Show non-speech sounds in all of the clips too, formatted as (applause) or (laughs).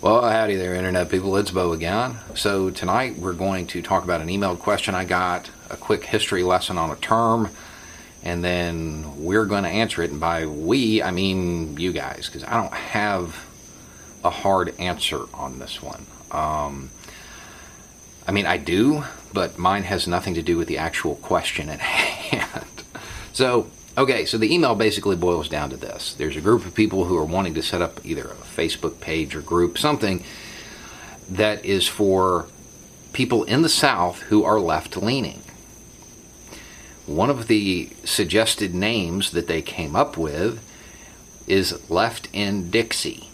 Well, howdy there, Internet people. It's Bo again. So, tonight we're going to talk about an emailed question I got, a quick history lesson on a term, and then we're going to answer it. And by we, I mean you guys, because I don't have a hard answer on this one. Um, I mean, I do, but mine has nothing to do with the actual question at (laughs) hand. So, okay, so the email basically boils down to this there's a group of people who are wanting to set up either a Facebook page or group, something that is for people in the South who are left leaning. One of the suggested names that they came up with is Left in Dixie.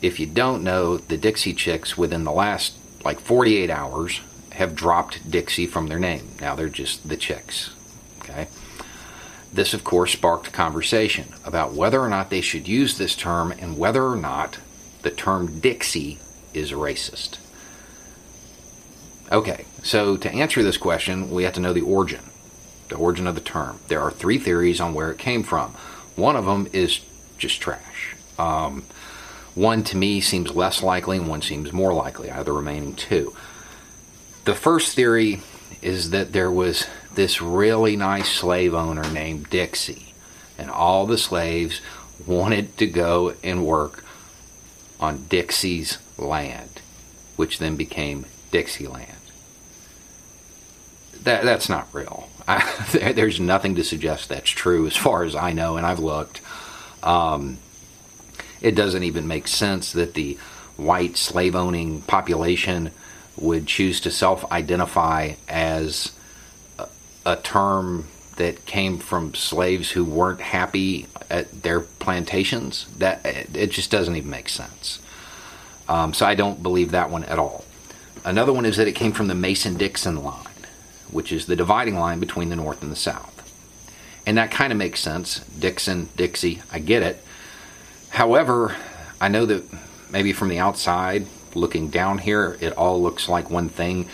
If you don't know, the Dixie Chicks within the last like 48 hours have dropped Dixie from their name. Now they're just the Chicks. Okay? This, of course, sparked conversation about whether or not they should use this term and whether or not the term Dixie is racist. Okay, so to answer this question, we have to know the origin, the origin of the term. There are three theories on where it came from. One of them is just trash. Um, one to me seems less likely, and one seems more likely, out of the remaining two. The first theory is that there was this really nice slave owner named Dixie, and all the slaves wanted to go and work on Dixie's land, which then became Dixieland that that's not real. (laughs) I, there's nothing to suggest that's true, as far as I know, and I've looked. Um, it doesn't even make sense that the white slave owning population would choose to self identify as a, term that came from slaves who weren't happy at their plantations. That it just doesn't even make sense. Um, so I don't believe that one at all. Another one is that it came from the Mason Dixon line which is the dividing line between the North and the South. And that kind of makes sense. Dixon, Dixie, I get it. However, I know that maybe from the outside, looking down here, it all looks like one thing.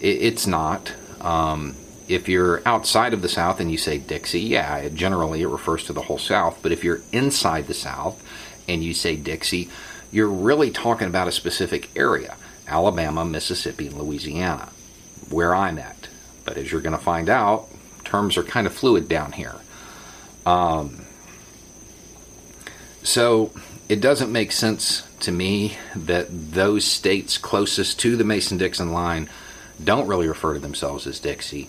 It's not. Um, if you're outside of the South and you say Dixie, yeah, generally it refers to the whole South. But if you're inside the South and you say Dixie, you're really talking about a specific area Alabama, Mississippi, and Louisiana, where I'm at. But as you're going to find out, terms are kind of fluid down here. Um, so it doesn't make sense to me that those states closest to the Mason Dixon line don't really refer to themselves as Dixie,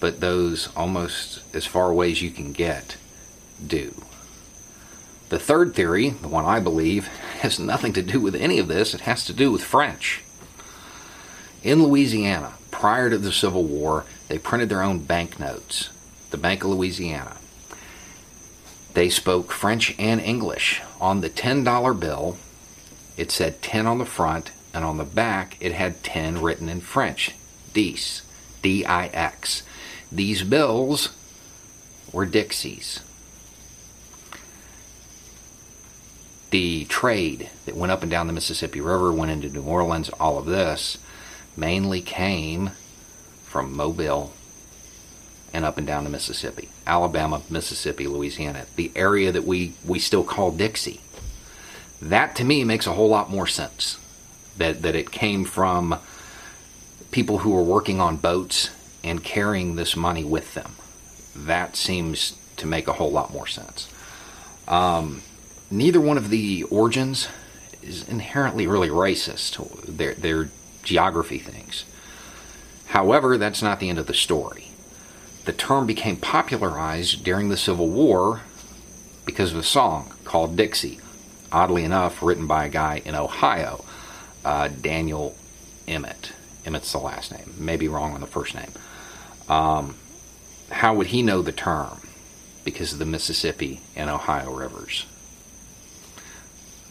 but those almost as far away as you can get do. The third theory, the one I believe, (laughs) has nothing to do with any of this. It has to do with French. In Louisiana, prior to the Civil War, they printed their own banknotes, the Bank of Louisiana. They spoke French and English. On the $10 bill, it said 10 on the front, and on the back, it had 10 written in French. Dix. D I X. These bills were Dixies. The trade that went up and down the Mississippi River, went into New Orleans, all of this mainly came from Mobile and up and down the Mississippi, Alabama, Mississippi, Louisiana, the area that we, we still call Dixie. That to me makes a whole lot more sense. That, that it came from people who were working on boats and carrying this money with them. That seems to make a whole lot more sense. Um, neither one of the origins is inherently really racist. They're, they're geography things. However, that's not the end of the story. The term became popularized during the Civil War because of a song called Dixie, oddly enough, written by a guy in Ohio, uh, Daniel Emmett. Emmett's the last name. Maybe wrong on the first name. Um, how would he know the term? Because of the Mississippi and Ohio rivers.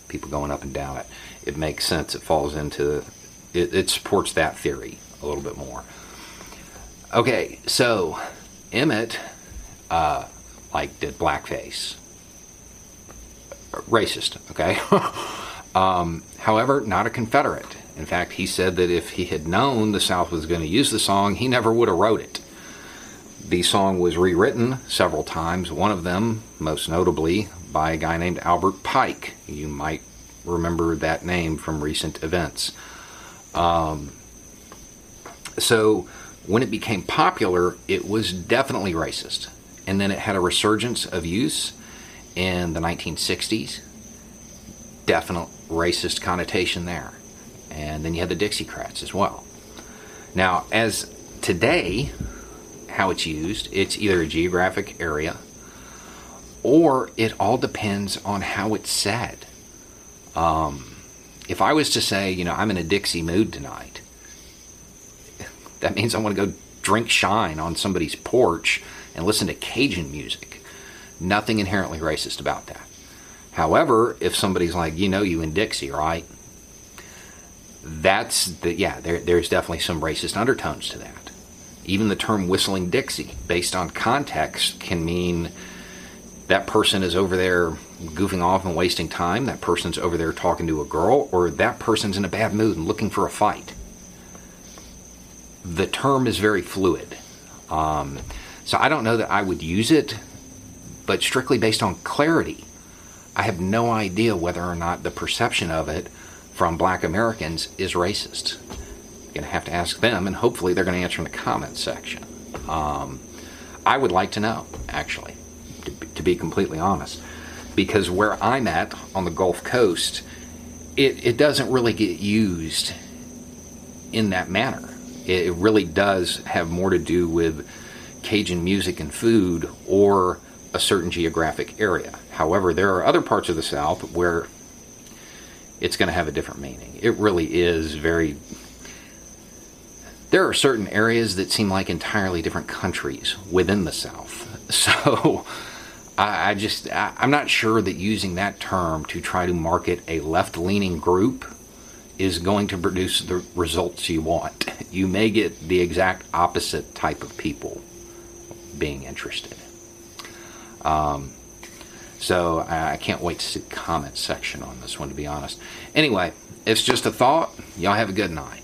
People going up and down it. It makes sense. It falls into it, it supports that theory a little bit more. Okay, so Emmett, uh, like, did blackface. Racist, okay? (laughs) um, however, not a Confederate. In fact, he said that if he had known the South was going to use the song, he never would have wrote it. The song was rewritten several times, one of them, most notably, by a guy named Albert Pike. You might remember that name from recent events. Um, so when it became popular, it was definitely racist. And then it had a resurgence of use in the 1960s. Definite racist connotation there. And then you had the Dixiecrats as well. Now, as today, how it's used, it's either a geographic area or it all depends on how it's said. Um, if I was to say, you know, I'm in a Dixie mood tonight, (laughs) that means I want to go drink shine on somebody's porch and listen to Cajun music. Nothing inherently racist about that. However, if somebody's like, you know, you in Dixie, right? That's the, yeah, there, there's definitely some racist undertones to that. Even the term whistling Dixie, based on context, can mean that person is over there goofing off and wasting time, that person's over there talking to a girl, or that person's in a bad mood and looking for a fight. The term is very fluid. Um, so I don't know that I would use it, but strictly based on clarity, I have no idea whether or not the perception of it from black Americans is racist. You're going to have to ask them, and hopefully they're going to answer in the comments section. Um, I would like to know, actually, to be, to be completely honest because where I'm at on the Gulf Coast, it, it doesn't really get used in that manner. It really does have more to do with Cajun music and food or a certain geographic area. However, there are other parts of the South where it's going to have a different meaning. It really is very. There are certain areas that seem like entirely different countries within the South. (laughs) So I, I just I, I'm not sure that using that term to try to market a left-leaning group is going to produce the results you want. (laughs) You may get the exact opposite type of people being interested. Um, so uh, I can't wait to see the comment section on this one, to be honest. Anyway, it's just a thought. Y'all have a good night.